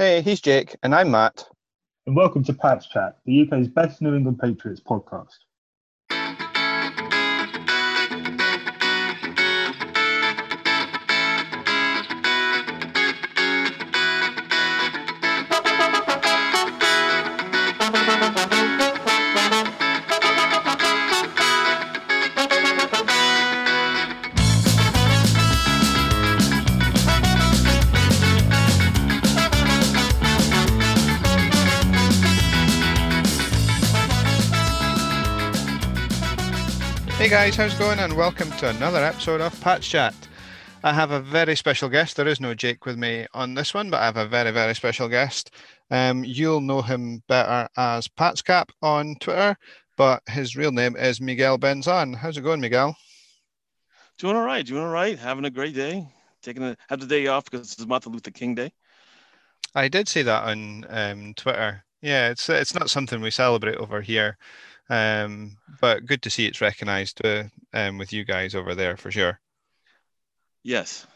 Hey, he's Jake, and I'm Matt. And welcome to Pats Chat, the UK's best New England Patriots podcast. Guys, how's it going? And welcome to another episode of Pats Chat. I have a very special guest. There is no Jake with me on this one, but I have a very, very special guest. Um, you'll know him better as Pats Cap on Twitter, but his real name is Miguel Benzan. How's it going, Miguel? Doing all right, doing all right. Having a great day. Taking a have the day off because it's Martin Luther King Day. I did see that on um, Twitter. Yeah, it's it's not something we celebrate over here. Um, but good to see it's recognised uh, um, with you guys over there for sure. Yes.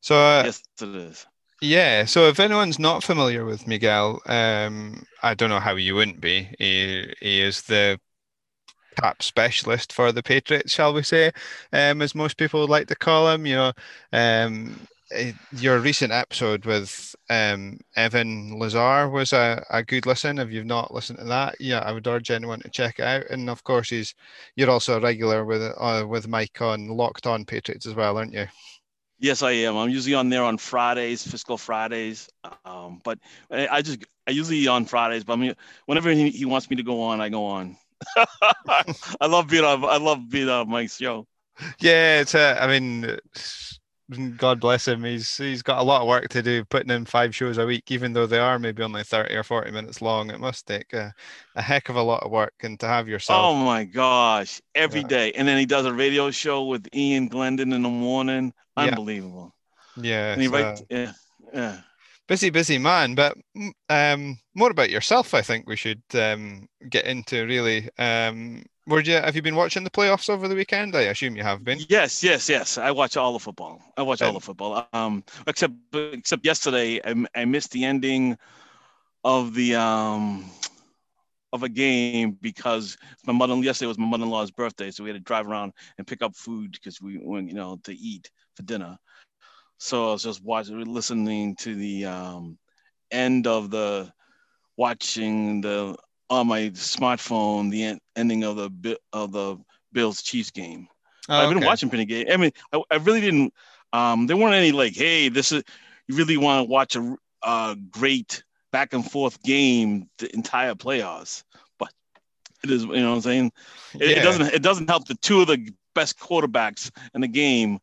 So uh, yes, it is. Yeah. So if anyone's not familiar with Miguel, um, I don't know how you wouldn't be. He, he is the cap specialist for the Patriots, shall we say, um, as most people would like to call him. You know, um, eh, your recent episode with um, Evan Lazar was a, a good listen. If you've not listened to that, yeah, I would urge anyone to check it out. And of course, he's you're also a regular with uh, with Mike on Locked On Patriots as well, aren't you? Yes, I am. I'm usually on there on Fridays, fiscal Fridays. Um, but I, I just I usually on Fridays. But I mean, whenever he, he wants me to go on, I go on. I love being on. I love being on Mike's show. Yeah, it's. Uh, I mean, God bless him. He's he's got a lot of work to do, putting in five shows a week, even though they are maybe only thirty or forty minutes long. It must take a, a heck of a lot of work, and to have yourself. Oh my gosh, every yeah. day, and then he does a radio show with Ian Glendon in the morning. Unbelievable. Yeah. And he writes, uh, yeah, yeah. Busy, busy man. But um, more about yourself. I think we should um, get into really. Um, were you have you been watching the playoffs over the weekend? I assume you have been. Yes, yes, yes. I watch all the football. I watch all the football. Um, except except yesterday, I, I missed the ending of the um of a game because my mother yesterday was my mother-in-law's birthday, so we had to drive around and pick up food because we went, you know, to eat for dinner. So I was just watching, listening to the um, end of the watching the on my smartphone the en- ending of the of the Bills Chiefs game. Oh, I've been okay. watching pretty good. I mean, I, I, really didn't. Um, there weren't any like, hey, this is you really want to watch a, a great back and forth game the entire playoffs. But it is, you know what I'm saying? It, yeah. it doesn't it doesn't help the two of the best quarterbacks in the game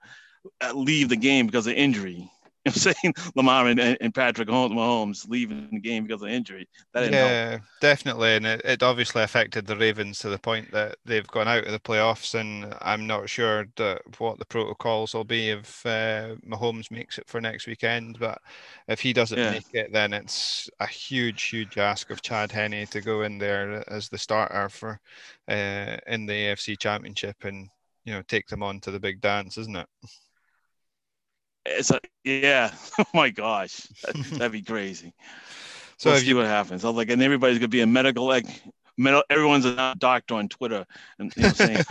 uh, leave the game because of injury. I'm saying Lamar and, and Patrick Mahomes leaving the game because of injury. yeah, help. definitely, and it, it obviously affected the Ravens to the point that they've gone out of the playoffs, and I'm not sure that what the protocols will be if uh, Mahomes makes it for next weekend. But if he doesn't yeah. make it, then it's a huge, huge ask of Chad Henne to go in there as the starter for uh, in the AFC Championship and you know take them on to the big dance, isn't it? It's a yeah. Oh my gosh, that'd be crazy. So we'll see you, what happens. I'm like, and everybody's gonna be a medical like. Everyone's a doctor on Twitter, and you know, saying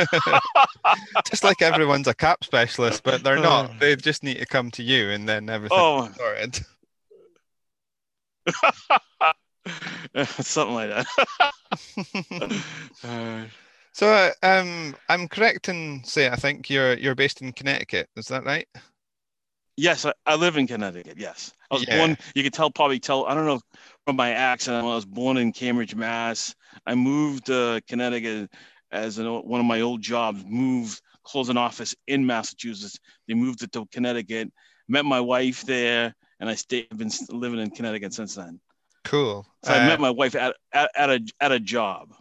just like everyone's a cap specialist, but they're not. They just need to come to you, and then everything oh. sorted. Something like that. uh, so, uh, um, I'm correct in saying I think you're you're based in Connecticut. Is that right? Yes, I, I, live in Connecticut. Yes, I was yeah. born. You could tell, probably tell. I don't know from my accent. I was born in Cambridge, Mass. I moved to Connecticut as an, one of my old jobs. Moved, closed an office in Massachusetts. They moved it to Connecticut. Met my wife there, and I stayed. Been living in Connecticut since then. Cool. So uh, I met my wife at, at, at a at a job,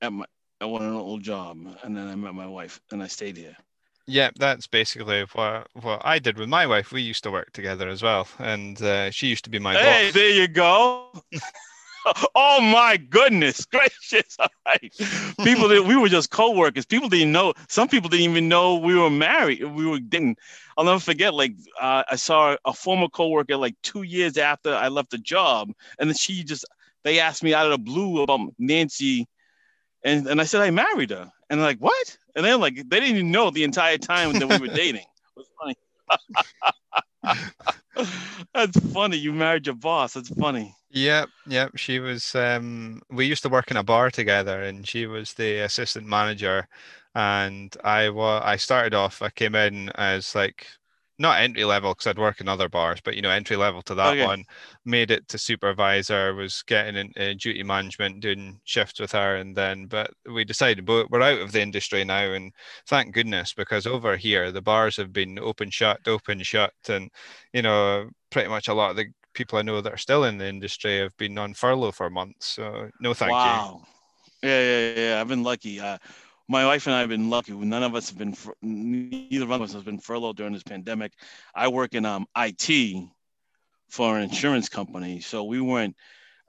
at my at one an old job, and then I met my wife, and I stayed here. Yeah, that's basically what what I did with my wife. We used to work together as well, and uh, she used to be my boss. hey, boss. there you go. oh my goodness gracious! All right, people that we were just co-workers. People didn't know. Some people didn't even know we were married. We were didn't. I'll never forget. Like uh, I saw a former co-worker like two years after I left the job, and then she just they asked me out of the blue about Nancy, and and I said I married her, and they're like what? And they're like they didn't even know the entire time that we were dating. It was funny. That's funny. You married your boss. That's funny. Yep, yep. She was. Um, we used to work in a bar together, and she was the assistant manager. And I was. I started off. I came in as like not entry level because I'd work in other bars, but you know, entry level to that okay. one. Made it to supervisor, was getting in, in duty management, doing shifts with her, and then. But we decided but we're out of the industry now, and thank goodness because over here the bars have been open shut, open shut, and you know, pretty much a lot of the people I know that are still in the industry have been on furlough for months. So no, thank wow. you. Wow. Yeah, yeah, yeah. I've been lucky. Uh, my wife and I have been lucky. None of us have been, neither one of us has been furloughed during this pandemic. I work in um, IT for an insurance company, so we weren't.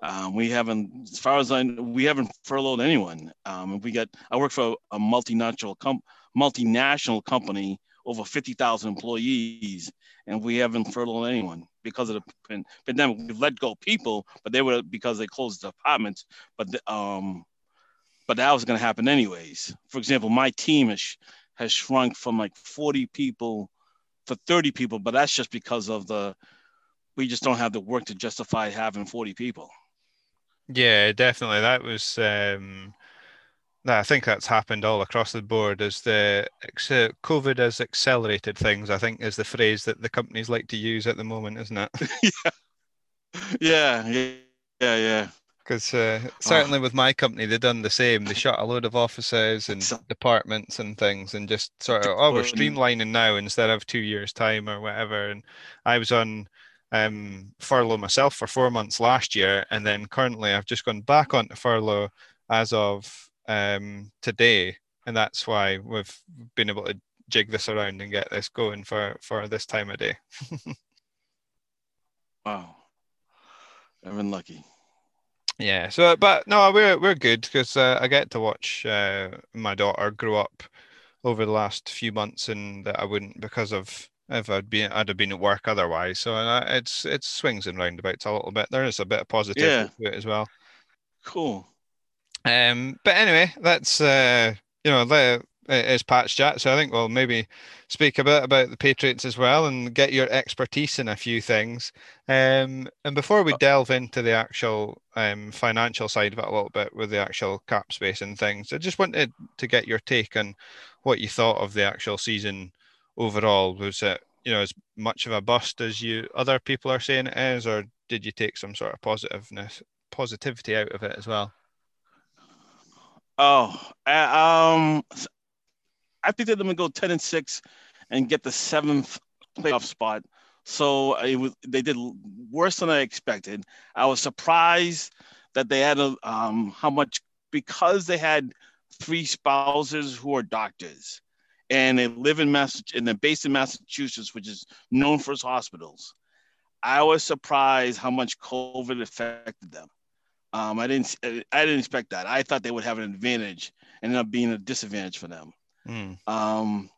Um, we haven't, as far as I, we haven't furloughed anyone. Um, we got. I work for a multinational com- multinational company, over fifty thousand employees, and we haven't furloughed anyone because of the pandemic. We've let go people, but they were because they closed departments. But the, um, but that was going to happen anyways. For example, my team has, has shrunk from like 40 people to 30 people, but that's just because of the, we just don't have the work to justify having 40 people. Yeah, definitely. That was, um, I think that's happened all across the board as the COVID has accelerated things, I think is the phrase that the companies like to use at the moment, isn't it? yeah. Yeah. Yeah. Yeah because uh, certainly oh. with my company they've done the same. They shut a load of offices and departments and things and just sort of oh we're streamlining now instead of two years time or whatever. And i was on um, furlough myself for four months last year and then currently i've just gone back onto furlough as of um, today. And that's why we've been able to jig this around and get this going for for this time of day. Wow. I've been lucky yeah. So, but no, we're we're good because uh, I get to watch uh, my daughter grow up over the last few months, and that I wouldn't because of if I'd been I'd have been at work otherwise. So uh, it's it swings and roundabouts a little bit. There is a bit of positive yeah. to it as well. Cool. Um, but anyway, that's uh, you know the is Pat's chat. So I think we'll maybe speak a bit about the Patriots as well and get your expertise in a few things. Um, and before we uh, delve into the actual um, financial side of it a little bit with the actual cap space and things, I just wanted to get your take on what you thought of the actual season overall. Was it you know as much of a bust as you other people are saying it is, or did you take some sort of positiveness positivity out of it as well? Oh, uh, um, I think they're going to go 10 and 6 and get the seventh playoff spot. So it was, they did worse than I expected. I was surprised that they had a, um, how much because they had three spouses who are doctors and they live in Massachusetts and they're based in Massachusetts, which is known for its hospitals. I was surprised how much COVID affected them. Um, I didn't I didn't expect that. I thought they would have an advantage and end up being a disadvantage for them. Mm. Um,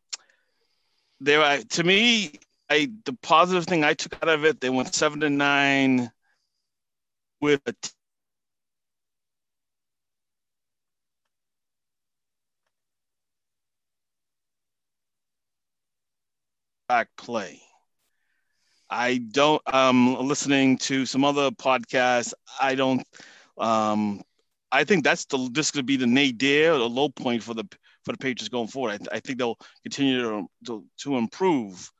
there, to me, I the positive thing I took out of it, they went seven to nine with a t- back play. I don't um listening to some other podcasts. I don't um I think that's the this could be the nadir or the low point for the for the Patriots going forward. I, I think they'll continue to, to, to improve.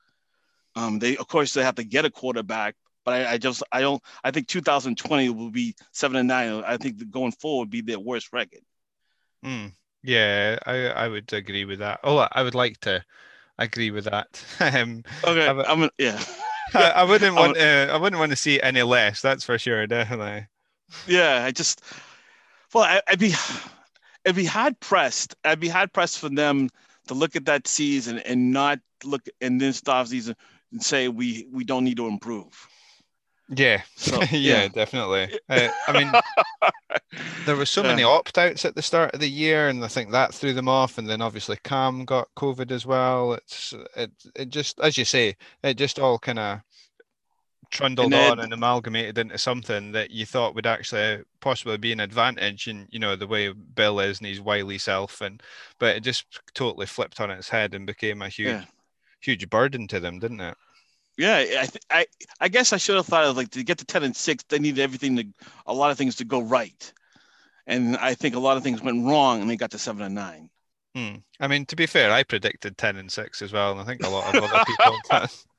Um, they of course they have to get a quarterback, but I, I, just I don't I think 2020 will be seven and nine. I think going forward would be their worst record. Mm, yeah, I I would agree with that. Oh, I would like to agree with that. um, okay, I, am yeah. I, I, wouldn't want to, I wouldn't want to see any less. That's for sure, definitely. Yeah, I just well, I, I'd be it'd be hard pressed. I'd be hard pressed for them to look at that season and not look and then start season and say we we don't need to improve. Yeah, So, yeah, yeah. definitely. Uh, I mean, there were so many opt-outs at the start of the year, and I think that threw them off. And then obviously Cam got COVID as well. It's it it just as you say, it just all kind of trundled then- on and amalgamated into something that you thought would actually possibly be an advantage. And you know the way Bill is and his wily self, and but it just totally flipped on its head and became a huge Yeah. huge burden to them, didn't it? Yeah, I, th- I I guess I should have thought of like to get to ten and six, they needed everything to a lot of things to go right, and I think a lot of things went wrong, and they got to seven and nine. Hmm. I mean, to be fair, I predicted ten and six as well, and I think a lot of other people.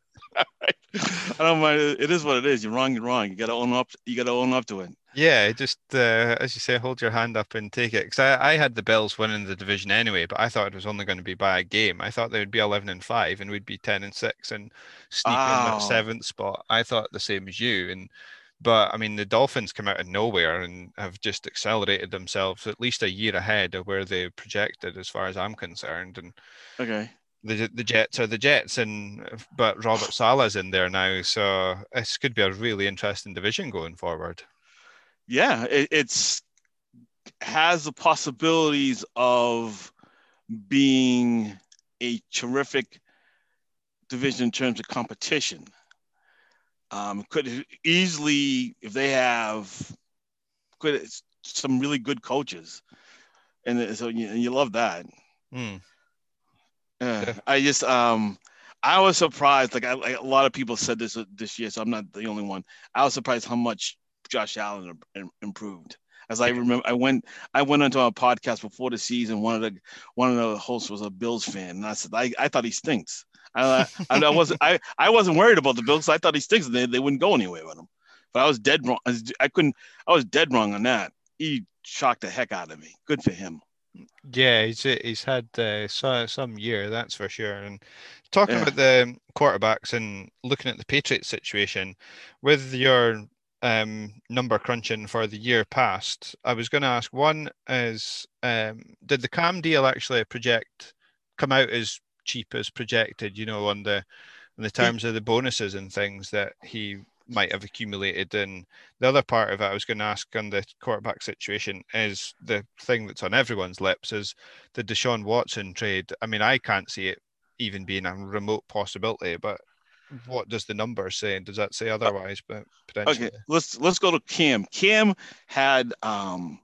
I don't mind. It is what it is. You're wrong. You're wrong. You got to own up. You got to own up to it. Yeah, just uh, as you say, hold your hand up and take it. Because I, I had the Bills winning the division anyway, but I thought it was only going to be by a game. I thought they would be eleven and five, and we'd be ten and six, and sneak in Oh. that seventh spot. I thought the same as you, and but I mean the Dolphins come out of nowhere and have just accelerated themselves at least a year ahead of where they projected, as far as I'm concerned. And Okay. The the Jets are the Jets, and but Robert Saleh's in there now, so this could be a really interesting division going forward. Yeah, it, it's has the possibilities of being a terrific division in terms of competition. Um, could easily, if they have, could some really good coaches, and so you, you love that. Hmm. I just um I was surprised. Like, I, like a lot of people said this this year, so I'm not the only one. I was surprised how much Josh Allen im- im- improved. As I remember, I went I went onto a podcast before the season. One of the one of the hosts was a Bills fan, and I said I, I thought he stinks. I, I, I wasn't I, I wasn't worried about the Bills. I thought he stinks. They, they wouldn't go anywhere with him. But I was dead wrong. I, was- I couldn't. I was dead wrong on that. He shocked the heck out of me. Good for him. Yeah, he's he's had uh, so, some year, that's for sure. And talking Yeah. about the quarterbacks and looking at the Patriots situation, with your um, number crunching for the year past, I was going to ask. One is, um, did the Cam deal actually project come out as cheap as projected? You know, on the in the terms of the bonuses and things that he might have accumulated. And the other part of it I was going to ask on the quarterback situation is the thing that's on everyone's lips is the Deshaun Watson trade. I mean, I can't see it even being a remote possibility, but what does the number say? and Does that say otherwise? But potentially, Okay, let's let's go to Cam. Cam had um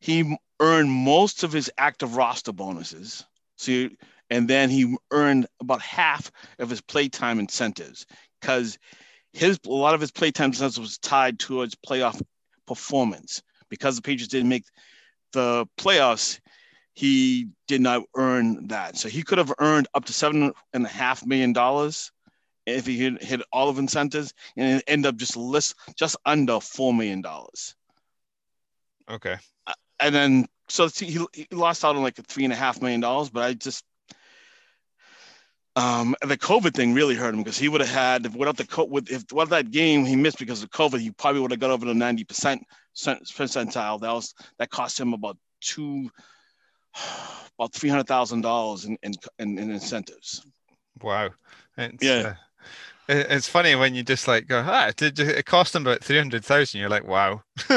he earned most of his active roster bonuses. So you- and then he earned about half of his playtime incentives because his a lot of his playtime incentives was tied towards playoff performance. Because the Patriots didn't make the playoffs, he did not earn that. So he could have earned up to seven and a half million dollars if he hit, hit all of incentives and end up just list just under four million dollars. okay, uh, And then so he, he lost out on like three and a half million dollars, but I just um the COVID thing really hurt him because he would have had without the co- with if without that game he missed because of COVID, he probably would have got over the ninety percent percentile. That was that cost him about two about three hundred thousand dollars in, in in in incentives. wow, it's, Yeah. uh, it- it's funny when you just like go, ah, it, did- it cost him about three hundred thousand. You're like, wow.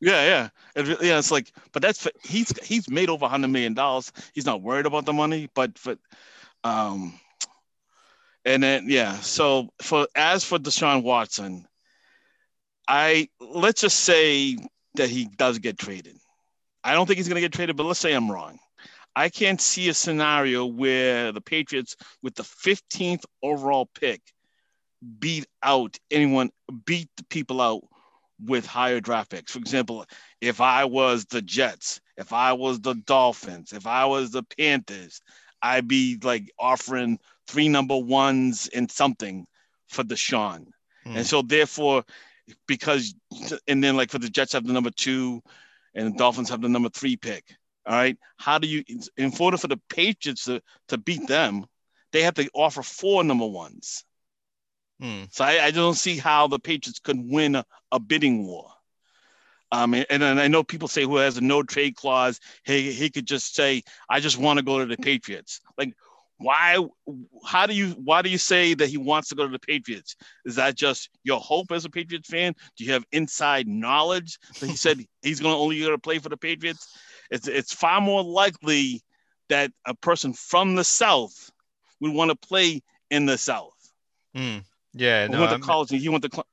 Yeah, yeah, it, yeah. It's like, but that's for, he's he's made over hundred million dollars. He's not worried about the money, but for, um, and then yeah. So for as for Deshaun Watson, I let's just say that he does get traded. I don't think he's going to get traded, but let's say I'm wrong. I can't see a scenario where the Patriots, with the 15th overall pick, beat out anyone, beat the people out with higher draft picks. For example, if I was the Jets, if I was the Dolphins, if I was the Panthers, I'd be like offering three number ones and something for Deshaun. Hmm. And so therefore, because and then like for the Jets have the number two and the Dolphins have the number three pick. All right. How do you in order for the Patriots to, to beat them, they have to offer four number ones. Hmm. So I, I don't see how the Patriots could win a, a bidding war. Um, and, and I know people say who has a no trade clause, he, he could just say, I just want to go to the Patriots. Like, why how do you why do you say that he wants to go to the Patriots? Is that just your hope as a Patriots fan? Do you have inside knowledge that he said he's going to only going to play for the Patriots? It's it's far more likely that a person from the South would want to play in the South. Mm. Yeah, no, he went to college. He went to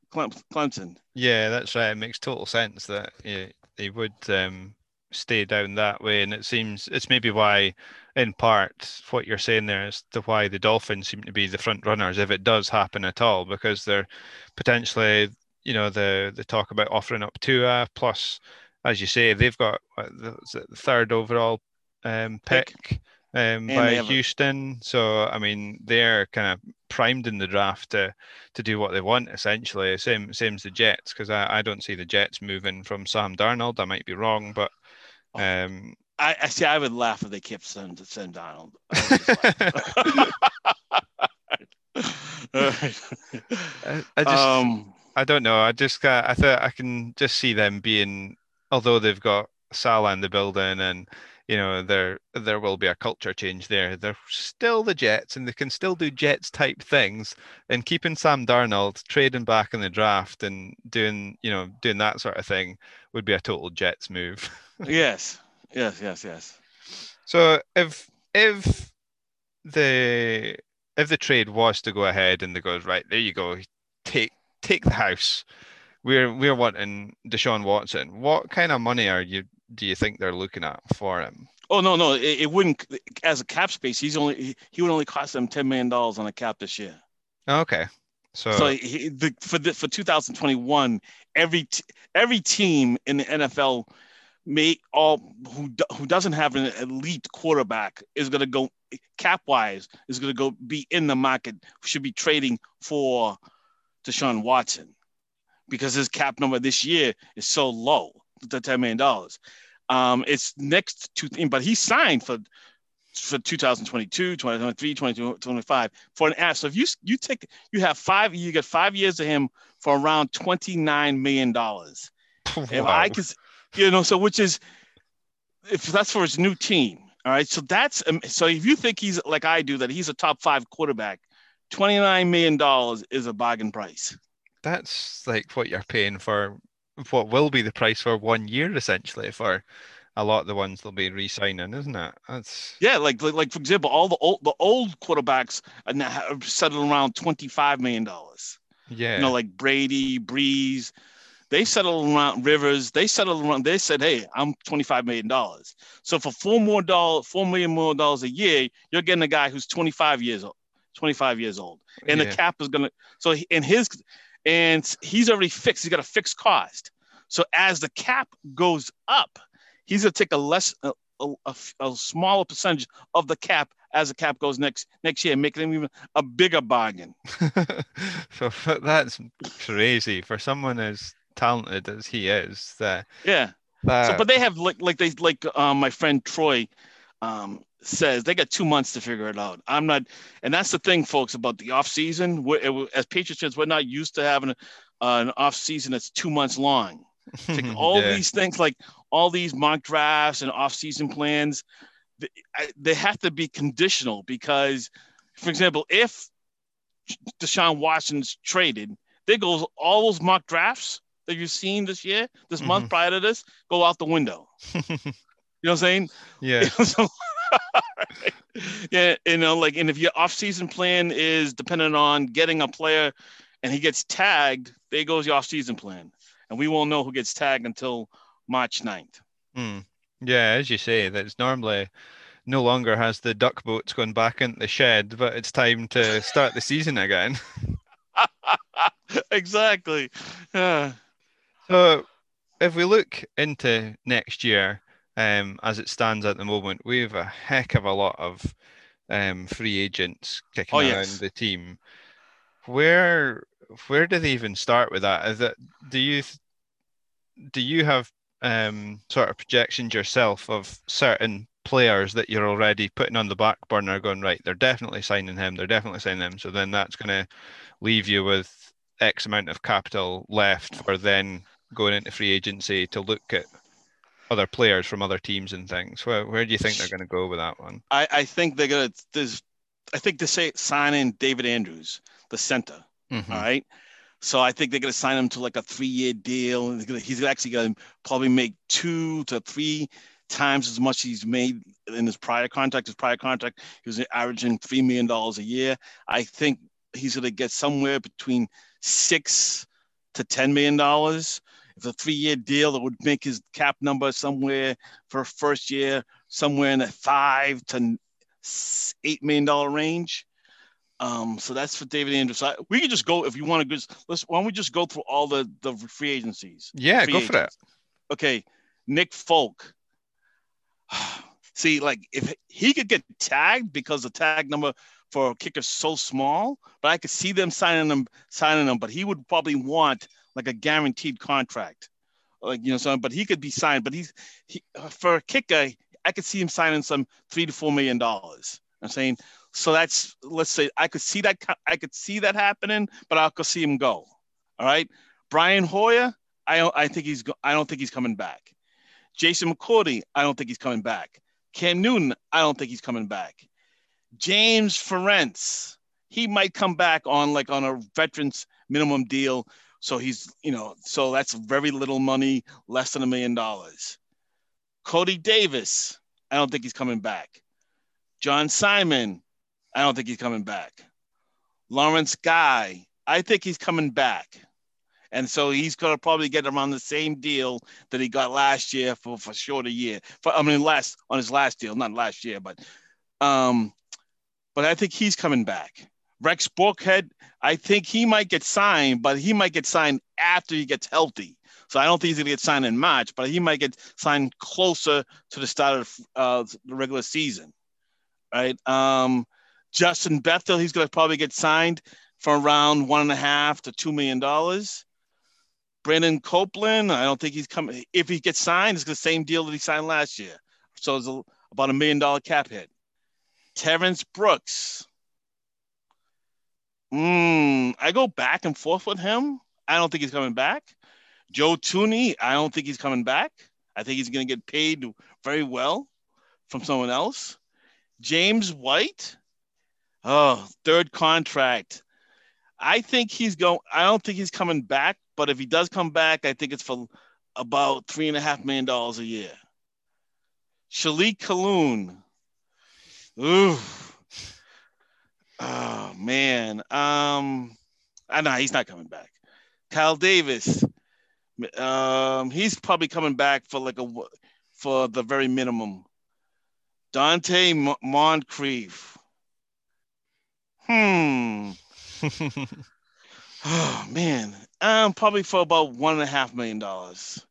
Clemson. Yeah, that's right. It makes total sense that yeah, he would um, stay down that way, and it seems it's maybe why, in part, what you're saying there is to why the Dolphins seem to be the front runners if it does happen at all, because they're potentially, you know, the the talk about offering up Tua plus, as you say, they've got the, the third overall um, pick. pick um, by Houston. So I mean, they're kind of primed in the draft to to do what they want essentially. Same same as the Jets because I, I don't see the Jets moving from Sam Darnold. I might be wrong, but oh, um, I, I see. I would laugh if they kept Sam, Sam Darnold. I, I, just um, I don't know. I just got, I thought I can just see them being although they've got Saleh in the building and you know there there will be a culture change there. They're still the Jets, and they can still do Jets type things. And keeping Sam Darnold trading back in the draft and doing you know doing that sort of thing would be a total Jets move. yes, yes, yes, yes. So if if the if the trade was to go ahead and they goes right there you go take take the house we're we're wanting Deshaun Watson. What kind of money are you do you think they're looking at for him? Oh no, no, it, it wouldn't. As a cap space, he's only he, he would only cost them ten million dollars on a cap this year. Okay, so so he, the, for the, for 2021, every t- every team in the NFL may all who who doesn't have an elite quarterback is going to go cap wise is going to go be in the market should be trading for Deshaun Watson because his cap number this year is so low the ten million dollars. Um, it's next to, but he signed for for 2022, 2023, 2025 for an ass. So if you you take you have five, you get five years of him for around 29 million dollars. Wow. If I can, you know, so which is if that's for his new team. All right, so that's um, so if you think he's like I do that he's a top five quarterback, 29 million dollars is a bargain price. That's like what you're paying for what will be the price for one year essentially for a lot of the ones they'll be re-signing, isn't it? That's yeah, like like, for example, all the old the old quarterbacks are now settled around twenty five million dollars. Yeah, you know, like Brady, Brees, they settled around Rivers. They settled around. They said, "Hey, I'm twenty five million dollars." So for four more dollars, four million more dollars a year, you're getting a guy who's twenty five years old. 25 years old and yeah. the cap is gonna so in his and he's already fixed. He's got a fixed cost. So as the cap goes up, he's going to take a less, a, a, a, smaller percentage of the cap as the cap goes next next year, making him even a bigger bargain. so that's crazy for someone as talented as he is. That yeah. That... So, but they have like like they like um, my friend Troy um, says they got two months to figure it out. I'm not, and that's the thing, folks, about the off season. We're, as Patriots fans, we're not used to having a, uh, an off season that's two months long. all yeah. these things, like all these mock drafts and off season plans, they, they have to be conditional because, for example, if Deshaun Watson's traded, there goes all those mock drafts that you've seen this year, this mm-hmm. month prior to this, go out the window. you know what I'm saying? Yeah. so, yeah, you know, like, and if your off-season plan is dependent on getting a player, and he gets tagged, there goes your off-season plan, and we won't know who gets tagged until March 9th. Hmm. Yeah, as you say, that's normally no longer has the duck boats gone back into the shed, but it's time to start the season again. exactly. Yeah. So, if we look into next year, um, as it stands at the moment, we have a heck of a lot of um, free agents kicking oh, around yes. the team. Where where do they even start with that? Is that do you do you have um, sort of projections yourself of certain players that you're already putting on the back burner, going right? They're definitely signing him. They're definitely signing him. So then that's going to leave you with X amount of capital left for then going into free agency to look at other players from other teams and things. Where where do you think they're going to go with that one? I, I think they're going to. There's I think to say sign in David Andrews, the center. Mhm. All right. So I think they're going to sign him to like a three-year deal. He's, gonna, he's actually going to probably make two to three times as much as he's made in his prior contract. His prior contract, he was averaging three million dollars a year. I think he's going to get somewhere between six to ten million dollars. If a three-year deal, that would make his cap number somewhere for first year somewhere in the five to eight million dollar range. Um, so that's for David Andrews. I, we can just go if you want to. Just let's. Why don't we just go through all the the free agencies? Yeah, Free go for it. agents. Okay, Nick Folk. See, like if he could get tagged because the tag number for a kicker is so small, but I could see them signing him, signing him. But he would probably want like a guaranteed contract, like you know. So, but he could be signed. But he's he uh, for a kicker, I could see him signing some three to four million dollars. I'm saying so. That's let's say I could see that I could see that happening, but I could see him go. All right, Brian Hoyer, I don't. I think he's. I don't think he's coming back. Jason McCourty, I don't think he's coming back. Cam Newton, I don't think he's coming back. James Ferentz, he might come back on like on a veterans minimum deal. So he's, you know, so that's very little money, less than a million dollars. Cody Davis, I don't think he's coming back. John Simon, I don't think he's coming back. Lawrence Guy, I think he's coming back. And so he's going to probably get around the same deal that he got last year for for short a year. For I mean, last on his last deal, not last year, but um, but I think he's coming back. Rex Burkhead, I think he might get signed, but he might get signed after he gets healthy. So I don't think he's going to get signed in March, but he might get signed closer to the start of uh, the regular season, right? Um, Justin Bethel, he's going to probably get signed for around one and a half to two million dollars. Brandon Copeland, I don't think he's coming. If he gets signed, it's the same deal that he signed last year. So it's about a million dollar cap hit. Terrence Brooks. Mm, I go back and forth with him. I don't think he's coming back. Joe Thuney, I don't think he's coming back. I think he's going to get paid very well from someone else. James White, oh, third contract. I think he's going. I don't think he's coming back, but if he does come back, I think it's for about three and a half million dollars a year. Shilique Calhoun. Ooh. Oh man. Um I know he's not coming back. Kyle Davis. Um he's probably coming back for like a for the very minimum. Donte Mon- Moncrief. Hmm. Oh man, um, probably for about one and a half million dollars.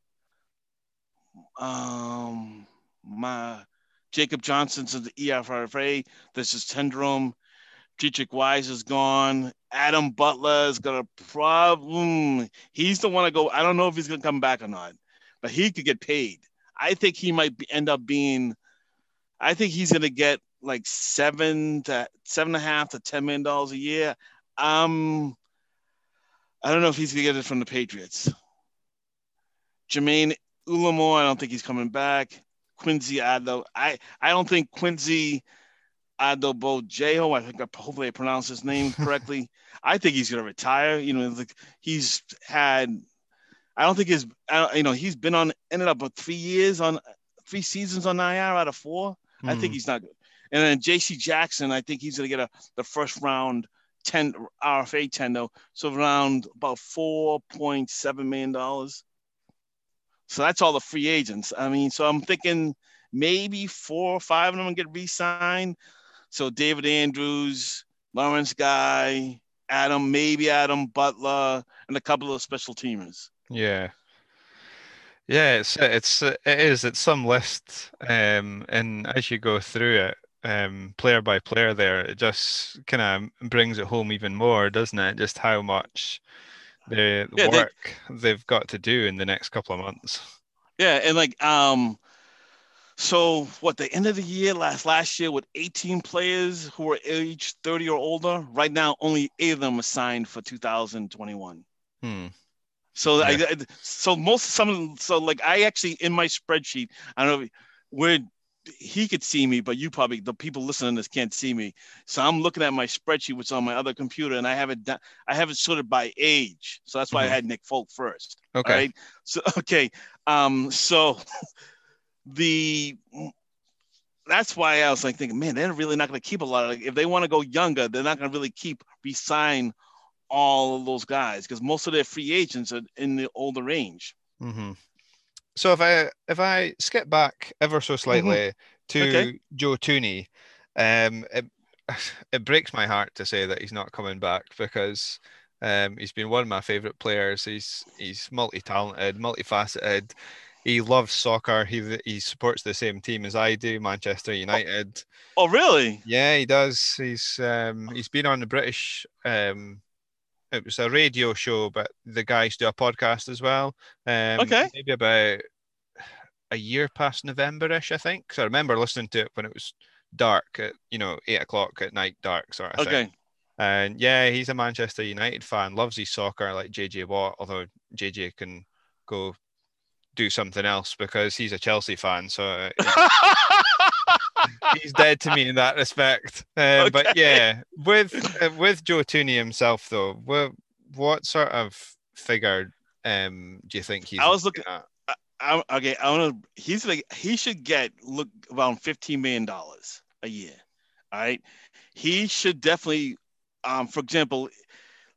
Um, my Jacob Johnson's in the EFRFA. This is Tendrum. Deatrich Wise is gone. Adam Butler is gonna problem. He's the one to go. I don't know if he's gonna come back or not, but he could get paid. I think he might be, end up being. I think he's gonna get like seven to seven and a half to ten million dollars a year. Um, I don't know if he's gonna get it from the Patriots. Jermaine Eluemunor, I don't think he's coming back. Quincy Ado, I I don't think Quincy Adeboyejo, I think I hopefully I pronounced his name correctly. I think he's gonna retire. You know, like he's had. I don't think his. You know, he's been on ended up with three years on three seasons on IR out of four. I think Hmm. he's not good. And then J.C. Jackson, I think he's gonna get a the first round ten RFA tender, so around about four point seven million dollars. So that's all the free agents. I mean, so I'm thinking maybe four or five of them get re-signed. So David Andrews, Lawrence Guy, Adam, maybe Adam Butler, and a couple of special teamers. Yeah. Yeah, it's it's it is it's some list um and as you go through it um player by player there it just kind of brings it home even more doesn't it just how much the Yeah, they- work they've got to do in the next couple of months Yeah, and like um, so what? The end of the year last last year with 18 players who were age 30 or older. Right now, only eight of them are signed for 2021. hmm So Yeah. I, so most some of them, so like I actually in my spreadsheet, I don't know where he could see me, but you probably the people listening to this can't see me. So I'm looking at my spreadsheet, which is on my other computer, and I have it done, I have it sorted by age. So that's why Mhm. I had Nick Folk first. Okay. Right. So okay. Um. So the that's why I was like thinking, man, they're really not going to keep a lot of. Like, If they want to go younger, they're not going to really keep resign all of those guys because most of their free agents are in the older range. hmm So if I if I skip back ever so slightly to Mm-hmm. Okay. Joe Thuney, um, it, it breaks my heart to say that he's not coming back because um, he's been one of my favorite players. He's he's multi-talented, multifaceted. He loves soccer. He he supports the same team as I do, Manchester United. Oh, really? Yeah, he does. He's um he's been on the British um it was a radio show, but the guys do a podcast as well. Um Okay. maybe about a year past November-ish, I think. So I remember listening to it when it was dark at you know eight o'clock at night, dark sort of thing. Okay. And yeah, he's a Manchester United fan, loves his soccer like JJ Watt, although JJ can go do something else because he's a Chelsea fan. So uh, he's dead to me in that respect. Um, But yeah, with uh, with Joe Thuney himself though, what what sort of figure um do you think he's? I was looking- at? I, okay, I want to. He's like he should get look around fifteen million dollars a year. All right, he should definitely. Um, for example,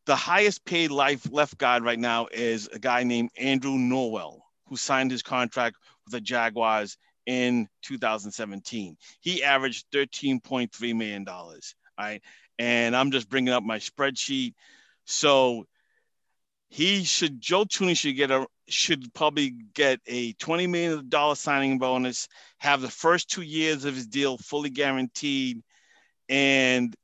the highest paid life left guard right now is a guy named Andrew Norwell, who signed his contract with the Jaguars in 2017. He averaged 13.3 million dollars. All right, and I'm just bringing up my spreadsheet. So he should Joe Thuney should get a should probably get a $20 million signing bonus, have the first two years of his deal fully guaranteed. And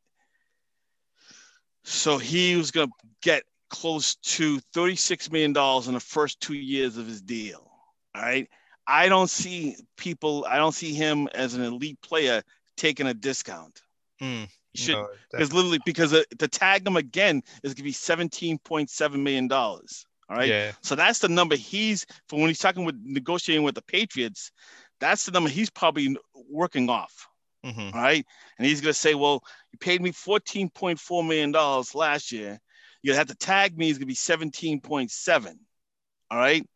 so he was going to get close to $36 million in the first two years of his deal. All right. I don't see people, I don't see him as an elite player taking a discount. Hmm, He should, no, because literally, because uh, to tag him again is going to be $17.7 million. All right. Yeah. So that's the number he's for when he's talking with negotiating with the Patriots. That's the number he's probably working off. mhm, All right. And he's going to say, well, you paid me $14.4 million last year. You're to have to tag me. It's going to be 17.7. All right.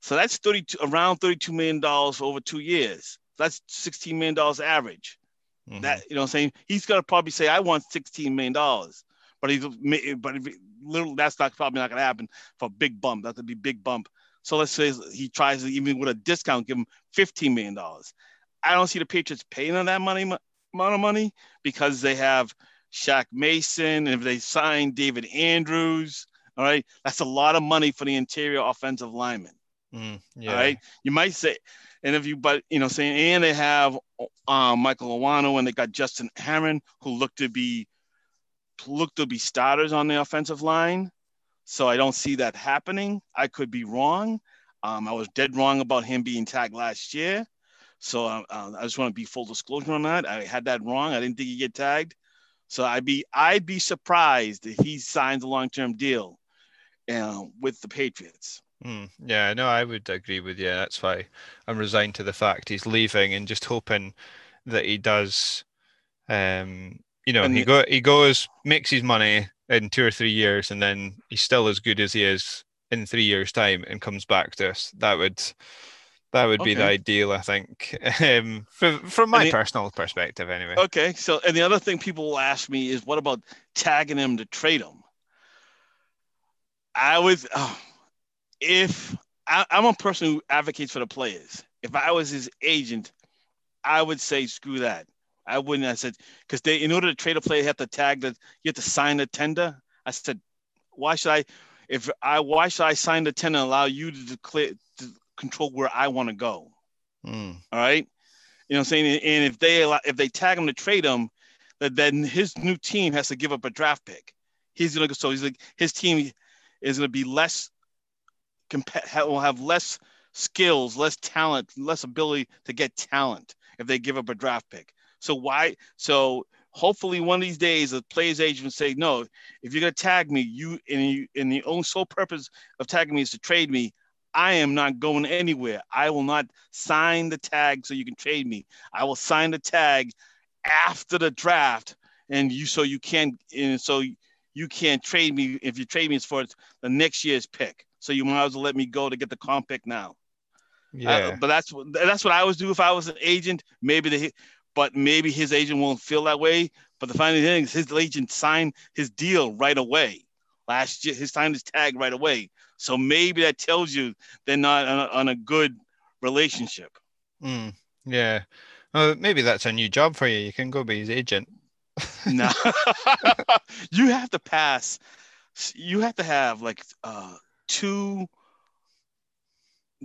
So that's 32 around $32 million over two years. That's $16 million average. mhm. That you know what I'm saying? He's gonna probably say, I want 16 million dollars. But he's but if, little that's not probably not gonna happen for a big bump. That could be big bump. So let's say he tries to even with a discount, give him 15 million dollars. I don't see the Patriots paying on that money amount of money because they have Shaq Mason, and if they sign David Andrews, all right, that's a lot of money for the interior offensive lineman. Mm, yeah. All right. You might say, and if you, but you know, saying, and they have um, Michael Onwenu and they got Justin Herron, who look to be look to be starters on the offensive line. So I don't see that happening. I could be wrong. Um, I was dead wrong about him being tagged last year. So uh, I just want to be full disclosure on that. I had that wrong. I didn't think he'd get tagged. So I'd be I'd be surprised if he signs a long term deal uh, with the Patriots. Mm, yeah, no, I would agree with you. That's why I'm resigned to the fact he's leaving and just hoping that he does. Um, you know, And he go he goes makes his money in two or three years, and then he's still as good as he is in three years' time, and comes back to us. That would that would be the ideal, I think, um, from from my the- personal perspective, anyway. Okay, so and the other thing people will ask me is, what about tagging him to trade him? I was, oh, if I, I'm a person who advocates for the players. If I was his agent, I would say screw that. I wouldn't. I said because they, in order to trade a player, you have to tag that. You have to sign the tender. I said, why should I? If I, why should I sign the tender and allow you to declare to control where I want to go? Mm, All right. You know what I'm saying? And if they allow, if they tag him to trade him, that then his new team has to give up a draft pick. He's gonna go so he's like his team is gonna be less comp- will have less skills, less talent, less ability to get talent if they give up a draft pick. So why so hopefully one of these days the players agent will say, no, if you're gonna tag me, you and you and the only sole purpose of tagging me is to trade me, I am not going anywhere. I will not sign the tag so you can trade me. I will sign the tag after the draft, and you so you can't and so you can't trade me. If you trade me, it's for the next year's pick. So you might as well let me go to get the comp pick now. Yeah. Uh, but that's what that's what I would do if I was an agent. Maybe the but maybe his agent won't feel that way. But the funny thing is, his agent signed his deal right away last year. He signed his tag right away. So maybe that tells you they're not on a, on a good relationship. Mm, yeah. Well, maybe that's a new job for you. You can go be his agent. no, you have to pass. You have to have like uh, two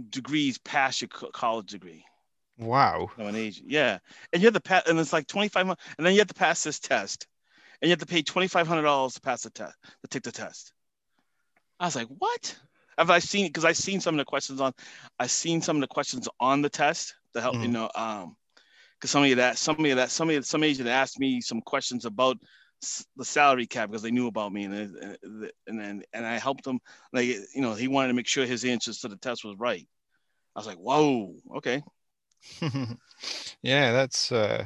degrees past your college degree. Wow. Of an agent, yeah, and you have to pass, and it's like twenty five, months, and then you have to pass this test, and you have to pay twenty five hundred dollars to pass the test, to take the test. I was like, what? Have I seen? Because I've seen some of the questions on, I've seen some of the questions on the test to help mm. you know, um, because some of that, some of that, some of some agent asked me some questions about the salary cap because they knew about me and and and then and I helped him like you know he wanted to make sure his answers to the test was right. I was like, whoa, okay. yeah, that's uh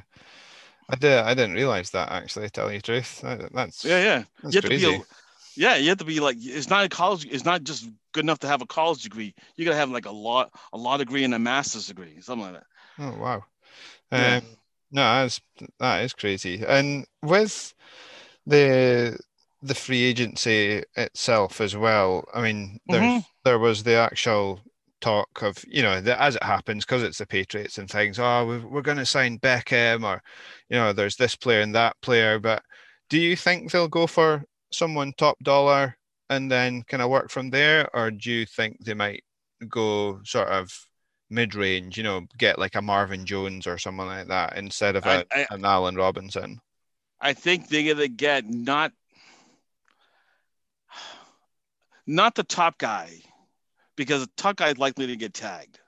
I did I didn't realize that actually, tell you the truth. That, that's yeah, yeah. That's you have crazy. to be a, yeah, you have to be like it's not a college it's not just good enough to have a college degree. You gotta have like a law a law degree and a master's degree, something like that. Oh wow. Yeah. Um, no, that's that is crazy. And with the the free agency itself as well, I mean, there Mhm. there was the actual talk of you know that as it happens because it's the Patriots and things. Oh, we're, we're going to sign Beckham, or you know, there's this player and that player. But do you think they'll go for someone top dollar and then kind of work from there, or do you think they might go sort of mid range? You know, get like a Marvin Jones or someone like that instead of a, I- I- an Allen Robinson. I think they're gonna get not not the top guy because top guy is likely to get tagged.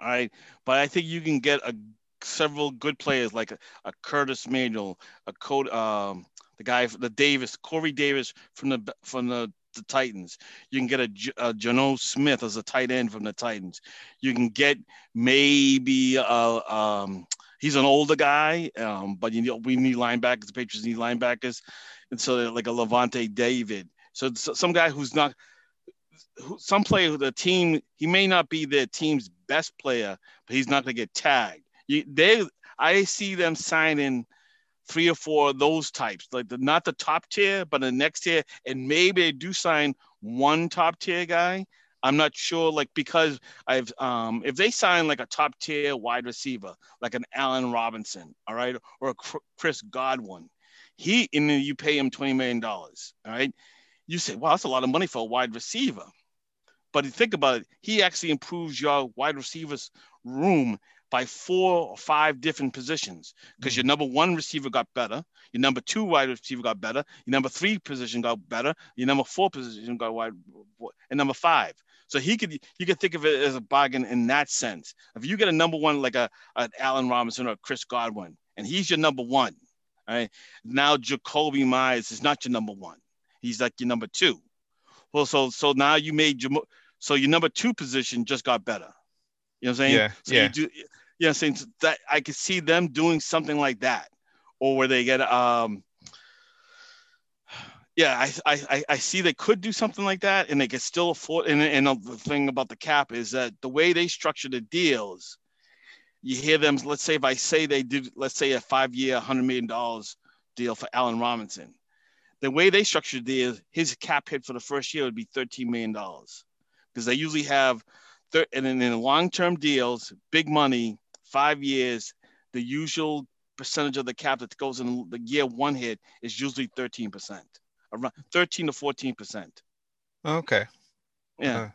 All right, but I think you can get a several good players like a, a Curtis Samuel, a code, um, the guy, the Davis, Corey Davis from the from the, the Titans. You can get a Jonnu Smith as a tight end from the Titans. You can get maybe a, um, he's an older guy, um, but you know we need linebackers. The Patriots need linebackers, and so like a Lavonte David. So s- some guy who's not, some player the team he may not be their team's best player, but he's not going to get tagged. You, they, I see them signing three or four of those types, like the not the top tier, but the next tier, and maybe they do sign one top tier guy. I'm not sure, like because I've um if they sign like a top tier wide receiver, like an Allen Robinson, all right, or a Chris Godwin, he and then you pay him twenty million dollars, all right. You say, well, that's a lot of money for a wide receiver, but you think about it, he actually improves your wide receivers room by four or five different positions because your mm. number one receiver got better, your number two wide receiver got better, your number three position got better, your number four position got wide, and number five. So he could you could think of it as a bargain in that sense. If you get a number one like a an Allen Robinson or Chris Godwin, and he's your number one, right? Now Jakobi Meyers is not your number one; he's like your number two. Well, so so now you made your so your number two position just got better. You know what I'm saying? Yeah, So yeah. you do, you know, what I'm saying So that I could see them doing something like that, or where they get um. Yeah, I, I I- see they could do something like that, and they could still afford. And, and the thing about the cap is that the way they structure the deals, you hear them. Let's say if I say they did, let's say a five-year, hundred million dollars deal for Allen Robinson, the way they structure the his cap hit for the first year would be thirteen million dollars, because they usually have, thir- and then in long-term deals, big money, five years, the usual percentage of the cap that goes in the year one hit is usually thirteen percent, around thirteen to fourteen percent. Okay. Yeah. Uh,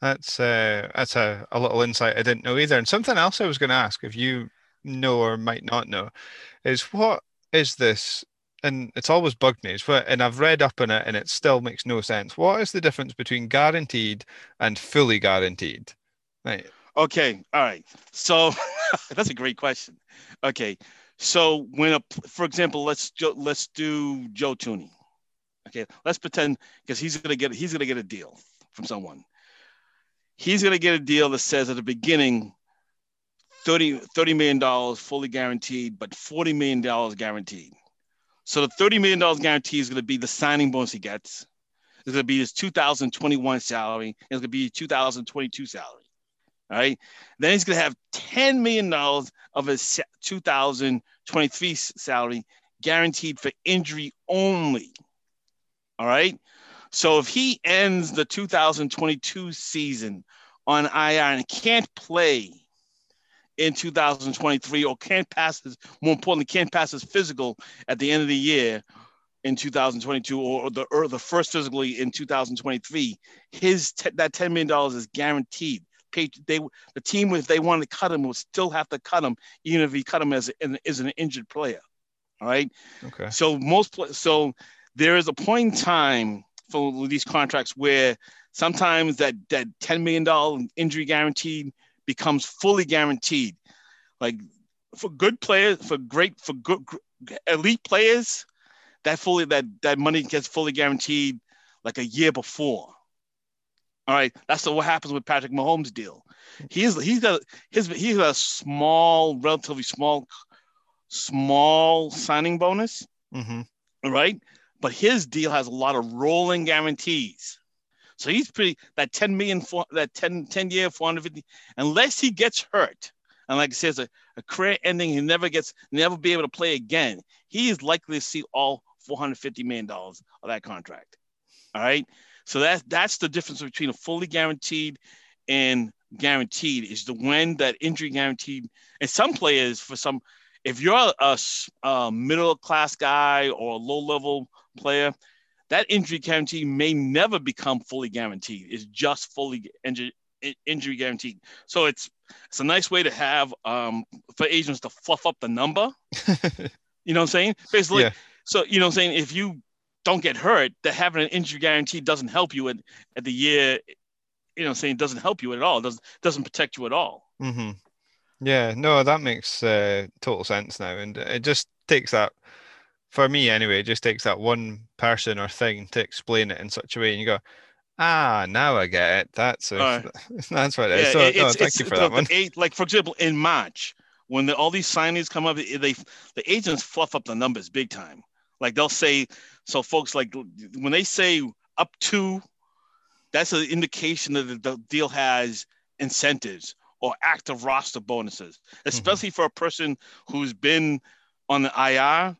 That's uh, that's a, a little insight I didn't know either. And something else I was going to ask, if you know or might not know, is what is this? And it's always bugged me. And I've read up on it, and it still makes no sense. What is the difference between guaranteed and fully guaranteed? Right. Okay, all right. So that's a great question. Okay, so when a, for example, let's let's do Joe Thuney. Okay, let's pretend because he's gonna get he's gonna get a deal from someone. he's to get a deal that says at the beginning 30, $30 million fully guaranteed, but $40 million guaranteed. So the $30 million guarantee is going to be the signing bonus he gets. It's going to be his 2021 salary. It's going to be 2022 salary. All right. Then he's going to have $10 million of his 2023 salary guaranteed for injury only. All right. So if he ends the 2022 season on IR and can't play in 2023 or can't pass his, more importantly, can't pass his physical at the end of the year in 2022 or the or the first physically in 2023, his that 10 million dollars is guaranteed. They the team if they wanted to cut him would still have to cut him even if he cut him as an, as an injured player. All right. Okay. So most so there is a point in time for these contracts where sometimes that that 10 million dollar injury guaranteed becomes fully guaranteed. Like for good players, for great, for good elite players, that fully that that money gets fully guaranteed like a year before. All right, that's what happens with Patrick Mahomes' deal. He's he's got his he's got a small, relatively small, small signing bonus. Mm-hmm. All right, but his deal has a lot of rolling guarantees. So he's pretty that 10 million for that 10, 10 year 450, unless he gets hurt. And like I says, a, a career ending, he never gets never be able to play again. He is likely to see all 450 million dollars of that contract. All right. So that's that's the difference between a fully guaranteed and guaranteed is the when that injury guaranteed. And some players, for some, if you're a, a middle class guy or a low level player, that injury guarantee may never become fully guaranteed. It's just fully injury, injury guaranteed. So it's it's a nice way to have um, for agents to fluff up the number. you know what I'm saying? Basically, yeah. so you know what I'm saying. If you don't get hurt, that having an injury guarantee doesn't help you at, at the year. You know, what I'm saying It doesn't help you at all. Doesn't doesn't protect you at all. Mm-hmm. Yeah, no, that makes uh, total sense now, and it just takes that for me anyway, it just takes that one person or thing to explain it in such a way, and you go, ah, now I get it. That's a, uh, that's what it is. Yeah, so, it's, no, thank it's, you for that one. Eight, like for example, in March, when the, all these signings come up, they the agents fluff up the numbers big time. Like they'll say, so folks, like when they say up to, that's an indication that the deal has incentives or active roster bonuses, mm-hmm. especially mm-hmm. for a person who's been on the IR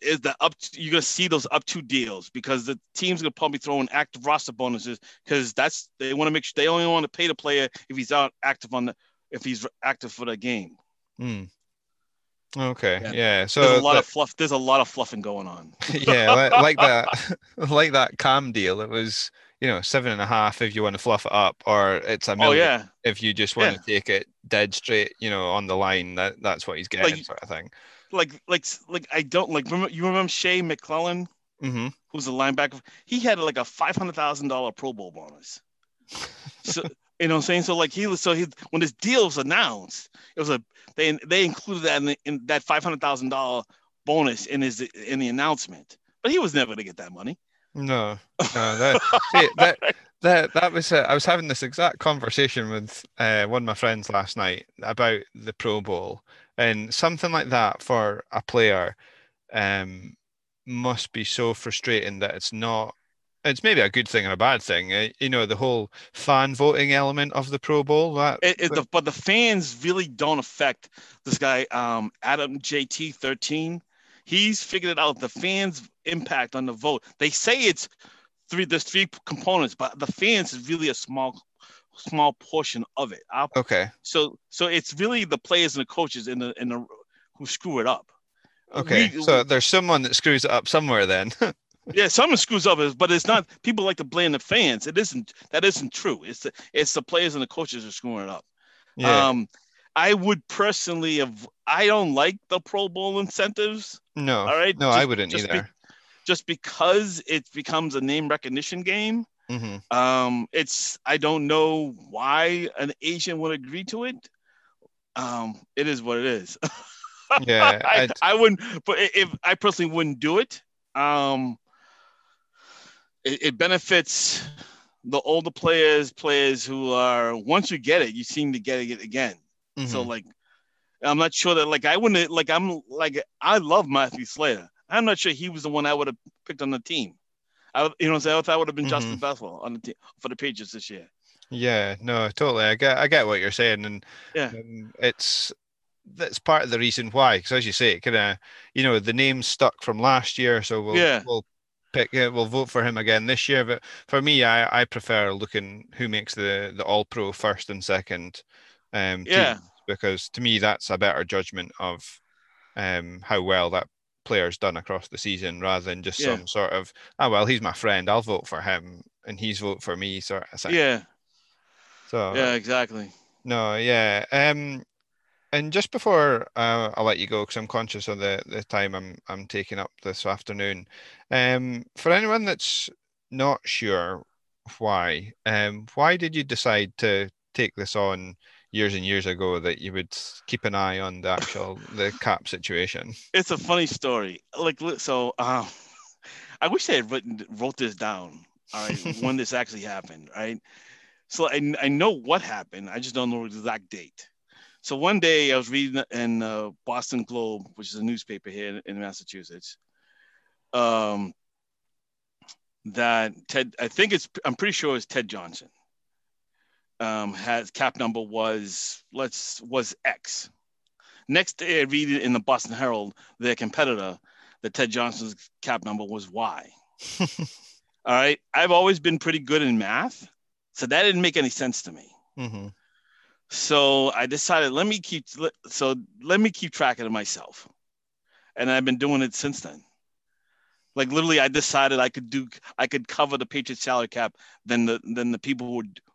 is the up you're gonna see those up to deals because the team's gonna probably throw in active roster bonuses because that's they want to make sure they only want to pay the player if he's out active on the if he's active for the game. Hmm. Okay. Yeah. yeah. So there's a lot of fluff. There's a lot of fluffing going on. yeah, like, like that, like that cam deal. It was you know seven and a half if you want to fluff it up, or it's a oh, million oh, yeah. if you just want yeah. to take it dead straight. You know, on the line. That that's what he's getting, like, sort of thing like like like I don't like remember you remember Shea McClellin, mm-hmm. who's a linebacker. He had like a five hundred thousand dollar Pro Bowl bonus. so you know what I'm saying? So like he was so he when his deal was announced, it was a they they included that in, the, in that five hundred thousand dollar bonus in his in the announcement. But he was never gonna get that money. No, no, that, see, that that that was uh, I was having this exact conversation with uh, one of my friends last night about the Pro Bowl, and something like that for a player um, must be so frustrating that it's not. It's maybe a good thing and a bad thing. Uh, you know, the whole fan voting element of the Pro Bowl. That, it, it, the, but the fans really don't affect this guy, um, Adam JT thirteen. He's figured it out. The fans' impact on the vote. They say it's three. There's three components, but the fans is really a small small portion of it. I'll, okay. So so it's really the players and the coaches and the and the who screw it up. Okay. We, so there's someone that screws it up somewhere then. yeah, someone screws up, but it's not people like to blame the fans. It isn't that isn't true. It's the it's the players and the coaches are screwing it up. Yeah. Um, I would personally have. I don't like the Pro Bowl incentives. No. All right. No, just, I wouldn't just either. Be, just because it becomes a name recognition game. Mm-hmm. Um, it's I don't know why an Asian would agree to it. Um, it is what it is. yeah, I, I, wouldn't, but if I personally wouldn't do it, um, it, it benefits the older players, players who are once you get it, you seem to get it again. So Mhm. like, I'm not sure that like I wouldn't like I'm like I love Matthew Slater. I'm not sure he was the one I would have picked on the team. I you know what I'm saying? I thought would have been Justin Bethel on the team for the Patriots this year. Yeah, no, totally. I get, I get what you're saying, and Yeah. um, it's that's part of the reason why. Because as you say, it kind of, you know, the name stuck from last year, so we'll Yeah. we'll pick, we'll vote for him again this year. But for me, I I prefer looking who makes the the All Pro first and second, um, Yeah. teams, because to me that's a better judgment of, um, how well that player's done across the season rather than just Yeah. some sort of, oh well, he's my friend, I'll vote for him, and he's vote for me sort of thing. Yeah. So Yeah. Exactly. no, yeah. Um, and just before uh, I let you go, because I'm conscious of the, the time I'm I'm taking up this afternoon. Um, for anyone that's not sure why, um, why did you decide to take this on years and years ago that you would keep an eye on the actual the cap situation? It's a funny story. Like li- so, um, I wish I had written wrote this down. All right, when this actually happened. Right. So I, I know what happened. I just don't know the exact date. So one day I was reading in uh, Boston Globe, which is a newspaper here in, in Massachusetts, um, that Ted, I think it's, I'm pretty sure it's Ted Johnson, um, has cap number was let's was X. Next day I read it in the Boston Herald, their competitor, that Ted Johnson's cap number was Y. All right, I've always been pretty good in math, so that didn't make any sense to me. hmm So I decided let me keep so let me keep track of it myself, and I've been doing it since then. Like literally, I decided I could do I could cover the Patriots salary cap than the than the people would, who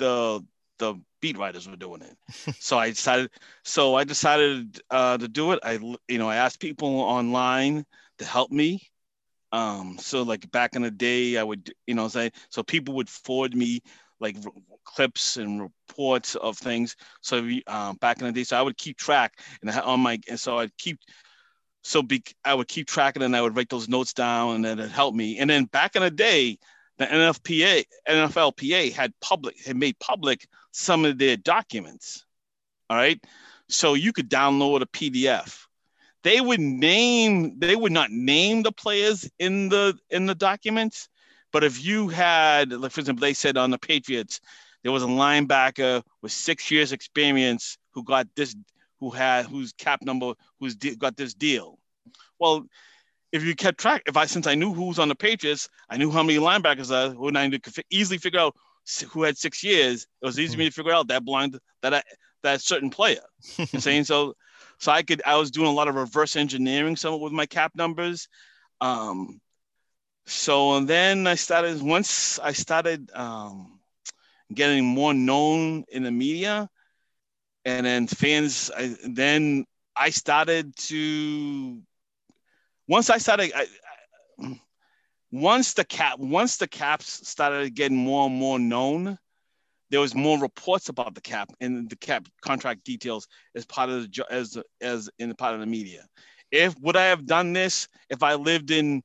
the, the beat writers were doing it. so I decided so I decided uh, to do it. I you know I asked people online to help me. Um, so like back in the day, I would you know say so people would forward me like clips and reports of things. So um, back in the day, so I would keep track and I, on my and so I'd keep so be, I would keep track and then I would write those notes down and then it helped me. And then back in the day, the NFPA NFLPA had public had made public some of their documents. All right, so you could download a PDF. They would name they would not name the players in the in the documents, but if you had, like for example, they said on the Patriots, there was a linebacker with six years experience who got this, who had whose cap number, who's de- got this deal. Well, if you kept track, if I since I knew who was on the Patriots, I knew how many linebackers are, who I could easily figure out who had six years. It was easy for me to figure out that blind that I, that certain player. You know saying so. So I could I was doing a lot of reverse engineering some with my cap numbers. Um, so and then I started once I started um, getting more known in the media, and then fans. I, then I started to once I started. I, I, once the cap once the caps started getting more and more known, there was more reports about the cap and the cap contract details as part of the as as in the part of the media. If would I have done this if I lived in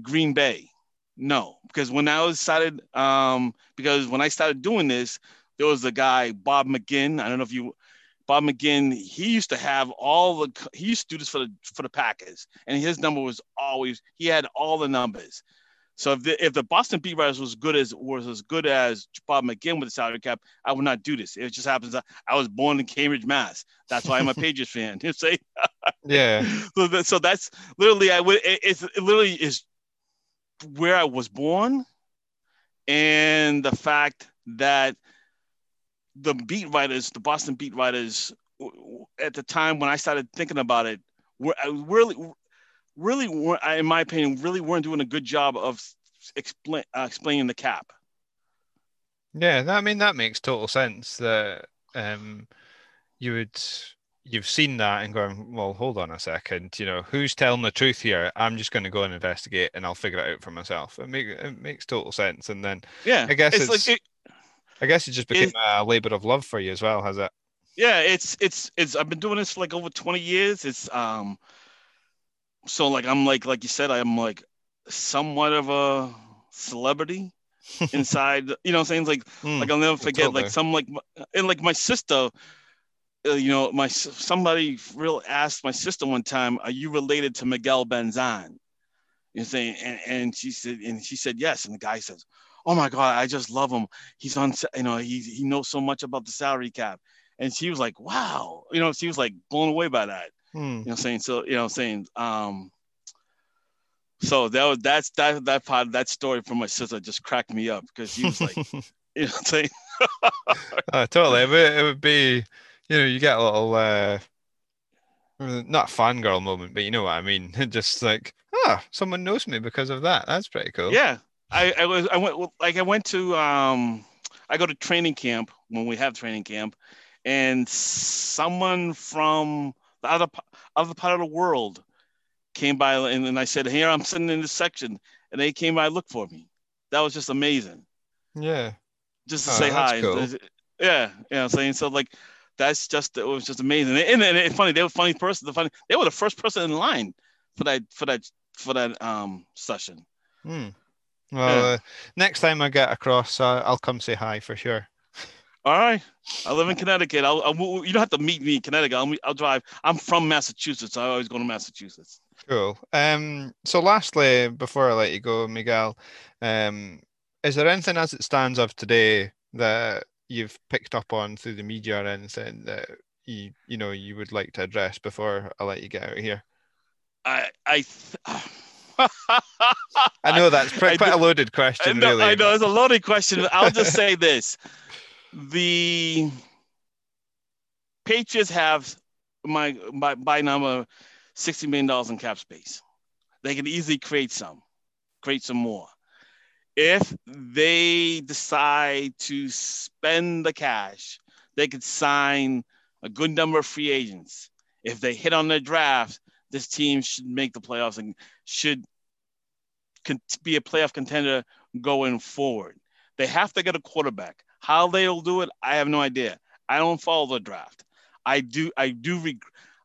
Green Bay? No, because when I was started, um, because when I started doing this, there was a guy Bob McGinn. I don't know if you, Bob McGinn. He used to have all the. He used to do this for the for the Packers, and his number was always. He had all the numbers. So if the if the Boston beat writers was good as was as good as Bob McGinn with the salary cap, I would not do this. It just happens that I was born in Cambridge, Mass. That's why I'm a Patriots fan. You say Yeah. so, that, so that's literally I would it, it's it literally is where I was born, and the fact that the beat writers, the Boston beat writers, at the time when I started thinking about it, were really, really, in my opinion, really weren't doing a good job of explain uh, explaining the cap. Yeah, I mean that makes total sense that um you would you've seen that and going, well, hold on a second, you know, who's telling the truth here? I'm just going to go and investigate and I'll figure it out for myself. It make it makes total sense. And then Yeah, I guess it's, it's- like it, I guess it just became Is- a labor of love for you as well, has it? yeah it's it's it's i've been doing this for like over 20 years it's um so like i'm like like you said i'm like somewhat of a celebrity inside. You know, what I'm saying like Mm, like I'll never forget totally. like some like and like my sister. Uh, you know, my somebody real asked my sister one time, "Are you related to Miguel Benzan?" You know, saying, and, and she said, and she said yes, and the guy says, "Oh my God, I just love him. He's on, you know, he he knows so much about the salary cap." And she was like, "Wow," you know, she was like blown away by that. Hmm. You know, what I'm saying so. You know, what I'm saying um. So that was that's that that part that story from my sister just cracked me up because she was like, you know, what I'm saying Uh, totally. It would, it would be, you know, you get a little, uh, not a fangirl moment, but you know what I mean. Just like, ah, someone knows me because of that. That's pretty cool. Yeah, I, I was I went like I went to um I go to training camp when we have training camp, and someone from the other other part of the world came by and, and I said, "Here I'm sitting in this section," and they came by looked for me. That was just amazing, Yeah. just to Oh, say hi. cool. Yeah, yeah. I'm saying so like. That's just it was just amazing, and, and it's funny. They were funny person. The funny they were the first person in line for that for that for that um session. Hmm. Well, Yeah. uh, next time I get across, uh, I'll come say hi for sure. All right. I live in Connecticut. I'll, I'll, you don't have to meet me in Connecticut. I'll, I'll drive. I'm from Massachusetts. So I always go to Massachusetts. Cool. Um, so lastly, before I let you go, Miguel, um, is there anything as it stands of today that you've picked up on through the media or anything that you you know you would like to address before I let you get out of here? I I th- I know that's pretty, quite a loaded I question, know, really. I know it's a loaded question. I'll just say this: the Patriots have my my by number sixty million dollars in cap space. They can easily create some, create some more. If they decide to spend the cash, they could sign a good number of free agents. If they hit on their draft, this team should make the playoffs and should con- be a playoff contender going forward. They have to get a quarterback. How they'll do it, I have no idea. I don't follow the draft. I do. I do. Reg-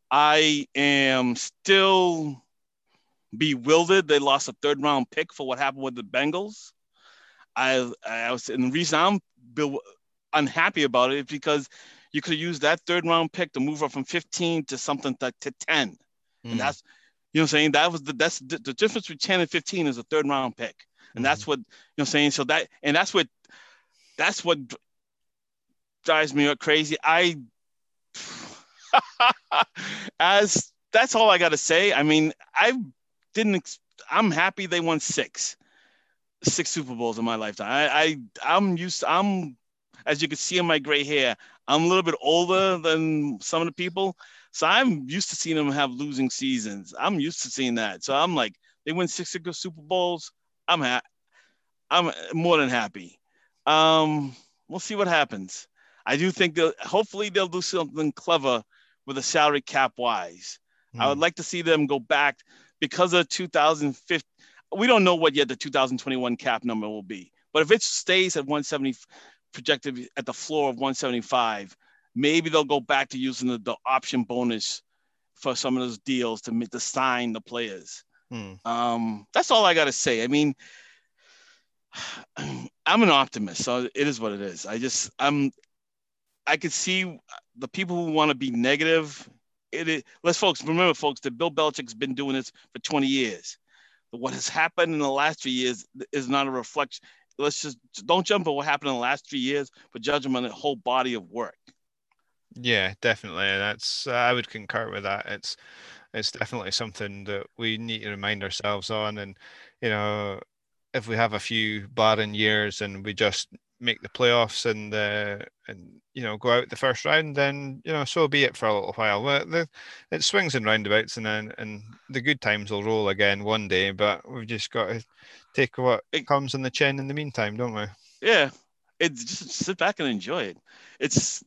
I am still bewildered. They lost a third round pick for what happened with the Bengals. I, I was, and the reason I'm be- unhappy about it is because you could use that third round pick to move up from 15 to something to, to 10. Hmm. And that's, you know what I'm saying? That was the, that's the, the difference between 10 and 15 is a third round pick. And mm-hmm. that's what, you know what I'm saying? So that, and that's what, that's what drives me crazy. I, as that's all I got to say. I mean, I didn't, I'm happy they won six, six Super Bowls in my lifetime. I, I, I'm used, to, I'm, as you can see in my gray hair, I'm a little bit older than some of the people. So I'm used to seeing them have losing seasons. I'm used to seeing that. So I'm like, they win six Super Bowls. I'm ha- I'm more than happy. Um, we'll see what happens. I do think they'll hopefully they'll do something clever with a salary cap wise. I would Hmm. like to see them go back because of 2015. We don't know what yet the 2021 cap number will be, but if it stays at 170, projected at the floor of 175, maybe they'll go back to using the, the option bonus for some of those deals to, to sign the players. Hmm. Um, that's all I got to say. I mean, I'm an optimist, so it is what it is. I just, I'm, I could see the people who want to be negative. It is, let's folks remember, folks, that Bill Belichick's been doing this for 20 years. What has happened in the last three years is not a reflection. Let's just don't jump on what happened in the last three years, but judge them on the whole body of work. Yeah, definitely. That's I would concur with that. It's it's definitely something that we need to remind ourselves on. And you know, if we have a few barren years and we just make the playoffs and uh, and you know go out the first round, then you know so be it for a little while. But the, it swings and roundabouts, and then and the good times will roll again one day. But we've just got to take what It- comes in the chin in the meantime, don't we? Yeah, it's just sit back and enjoy it. It's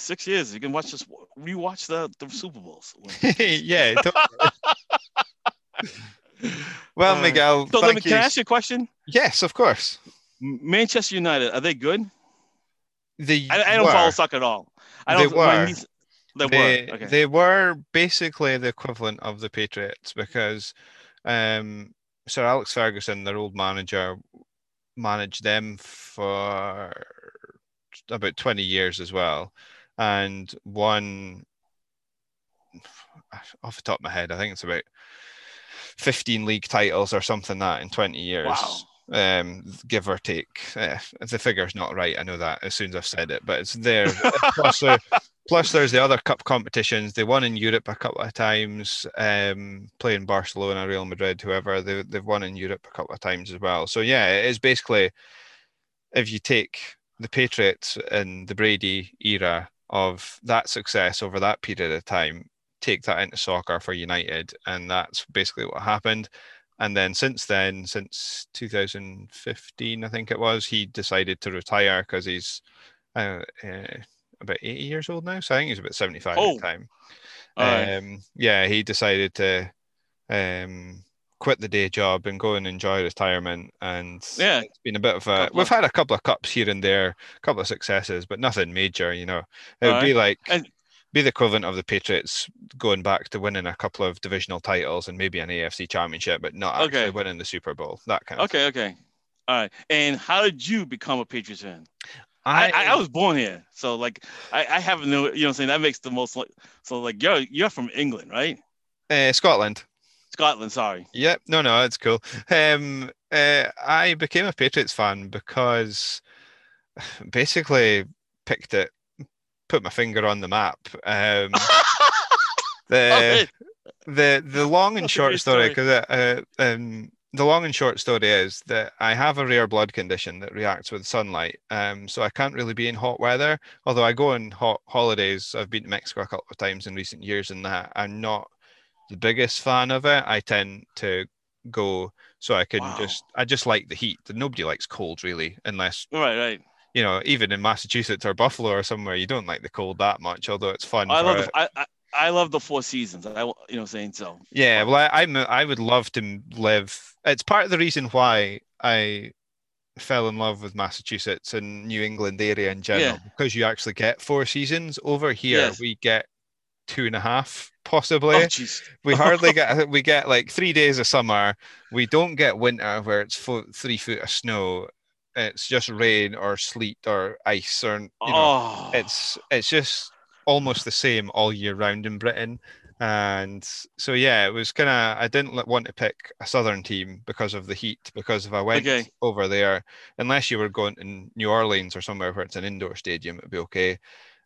six years. You can watch this, rewatch the the Super Bowls. yeah. Well, Uh, Miguel, So let me, can. I ask you a question? Yes, of course. Manchester United, are they good? They I, I don't were. follow soccer at all. I They don't. my were. niece- they, they, were. Okay. they were basically the equivalent of the Patriots because um, Sir Alex Ferguson, their old manager, managed them for about 20 years as well and one off the top of my head, I think it's about 15 league titles or something that in 20 years. Wow. Um, give or take. Uh, the figure's not right, I know that as soon as I've said it, but it's there. plus, uh, plus, there's the other cup competitions. They won in Europe a couple of times, um, playing Barcelona, Real Madrid, whoever. They, they've won in Europe a couple of times as well. So, yeah, it is basically if you take the Patriots and the Brady era of that success over that period of time, take that into soccer for United, and that's basically what happened. And then since then, since 2015, I think it was, he decided to retire because he's uh, uh, about 80 years old now. So I think he's about 75 Oh. at the time. Alright. Um, yeah, he decided to um, quit the day job and go and enjoy retirement. And Yeah. it's been a bit of a. God We've had a couple of cups here and there, a couple of successes, but nothing major. You know, it would be like And- be the equivalent of the Patriots going back to winning a couple of divisional titles and maybe an AFC championship, but not actually winning the Super Bowl. That kind of. Okay, okay. All right. And how did you become a Patriots fan? I, I, I was born here, so like I, I have no, you know, what I'm saying that makes the most. So like you're you're from England, right? uh, Scotland. Scotland. Sorry. Yep. No, no, it's cool. Um, uh, I became a Patriots fan because basically picked it, put my finger on the map. Um, the the the long and That's short story story. because uh, um, the long and short story is that I have a rare blood condition that reacts with sunlight. Um, so I can't really be in hot weather. Although I go on hot holidays, I've been to Mexico a couple of times in recent years, and that I'm not the biggest fan of it. I tend to go so I can Wow. just I just like the heat. Nobody likes cold really, unless Right, right. you know, even in Massachusetts or Buffalo or somewhere, you don't like the cold that much. Although it's fun. I love the, I, I I love the Four Seasons. I you know saying so. Yeah, well, I, I'm I would love to live. It's part of the reason why I fell in love with Massachusetts and New England area in general Yeah. because you actually get four seasons. Over here, Yes. we get two and a half, oh, possibly. Oh we hardly get we get like three days of summer. We don't get winter where it's fo- three foot of snow. It's just rain or sleet or ice or you know oh, it's it's just almost the same all year round in Britain. And so yeah, it was kind of I didn't want to pick a southern team because of the heat. Because if I went Okay. over there, unless you were going to New Orleans or somewhere where it's an indoor stadium, it'd be okay.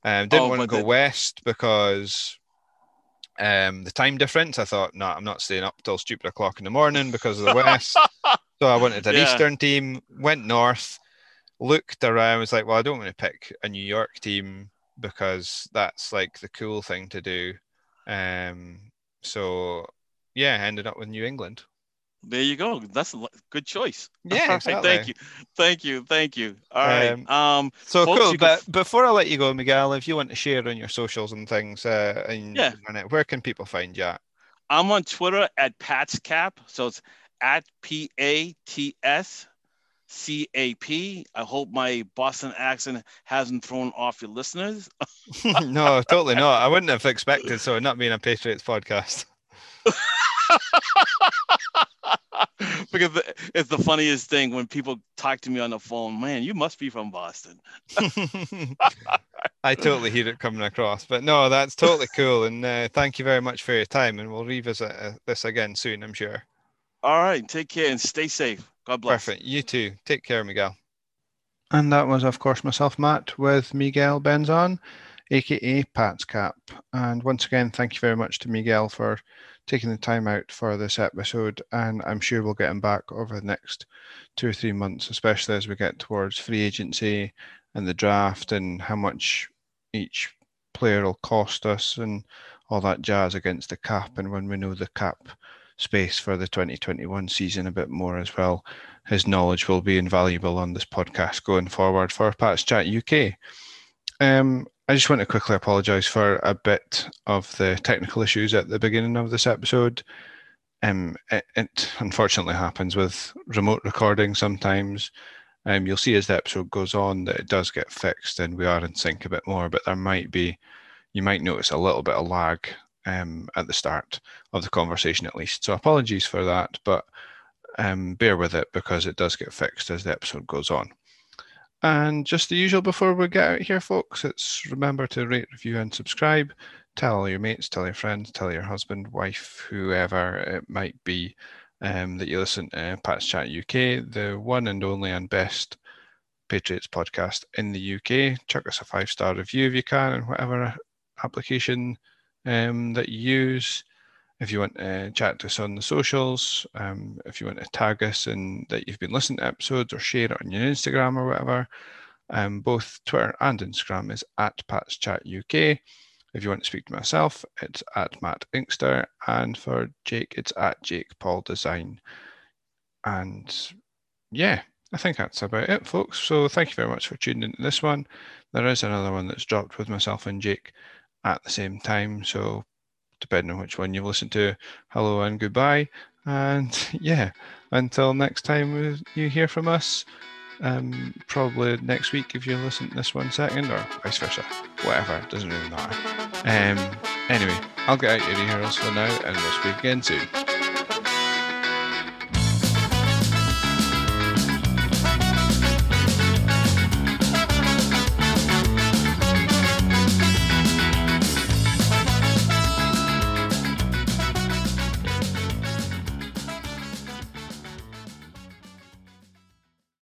Um, didn't Oh, want to go the- west because um, the time difference. I thought, no, I'm not staying up till stupid o'clock in the morning because of the west. So I wanted an Yeah. Eastern team, went north, looked around, was like, well, I don't want to pick a New York team because that's like the cool thing to do. Um, so yeah, ended up with New England. There you go. That's a good choice. Yeah, exactly. Thank you. Thank you. Thank you. All right. Um, Um, So Folks, cool. But before I let you go, Miguel, if you want to share on your socials and things, uh, and Yeah. where can people find you at? I'm on Twitter at Pat's Cap. So it's at P A T S C A P. I hope my Boston accent hasn't thrown off your listeners. no, totally not. I wouldn't have expected so. Not being a Patriots podcast. because it's the funniest thing when people talk to me on the phone. Man, you must be from Boston. I totally hear it coming across, but no, that's totally cool. And uh, thank you very much for your time. And we'll revisit uh, this again soon, I'm sure. All right. Take care and stay safe. God bless. Perfect. You too. Take care, Miguel. And that was, of course, myself, Matt, with Miguel Benzan, aka Pat's Cap. And once again, thank you very much to Miguel for taking the time out for this episode. And I'm sure we'll get him back over the next two or three months, especially as we get towards free agency and the draft and how much each player will cost us and all that jazz against the cap. And when we know the cap space for the 2021 season a bit more as well, his knowledge will be invaluable on this podcast going forward for Pat's Chat UK. Um, I just want to quickly apologise for a bit of the technical issues at the beginning of this episode. Um, it, it unfortunately happens with remote recording sometimes. Um, you'll see as the episode goes on that it does get fixed and we are in sync a bit more, but there might be, you might notice a little bit of lag um, at the start of the conversation at least. So apologies for that, but um, bear with it because it does get fixed as the episode goes on. And just the usual before we get out here, folks, it's remember to rate, review, and subscribe. Tell all your mates, tell your friends, tell your husband, wife, whoever it might be um, that you listen to Pat's Chat UK, the one and only and best Patriots podcast in the UK. Chuck us a five star review if you can, and whatever application um, that you use. If you want to chat to us on the socials, um, if you want to tag us and that you've been listening to episodes or share it on your Instagram or whatever, um, both Twitter and Instagram is at Pat's Chat UK. If you want to speak to myself, it's at Matt Inkster, and for Jake, it's at Jake Paul Design. And yeah, I think that's about it, folks. So thank you very much for tuning into this one. There is another one that's dropped with myself and Jake at the same time. So depending on which one you've listened to, hello and goodbye. And yeah, until next time you hear from us, um, probably next week if you listen to this one second, or vice versa, whatever, doesn't really matter. Um, anyway, I'll get out your for now and we'll speak again soon.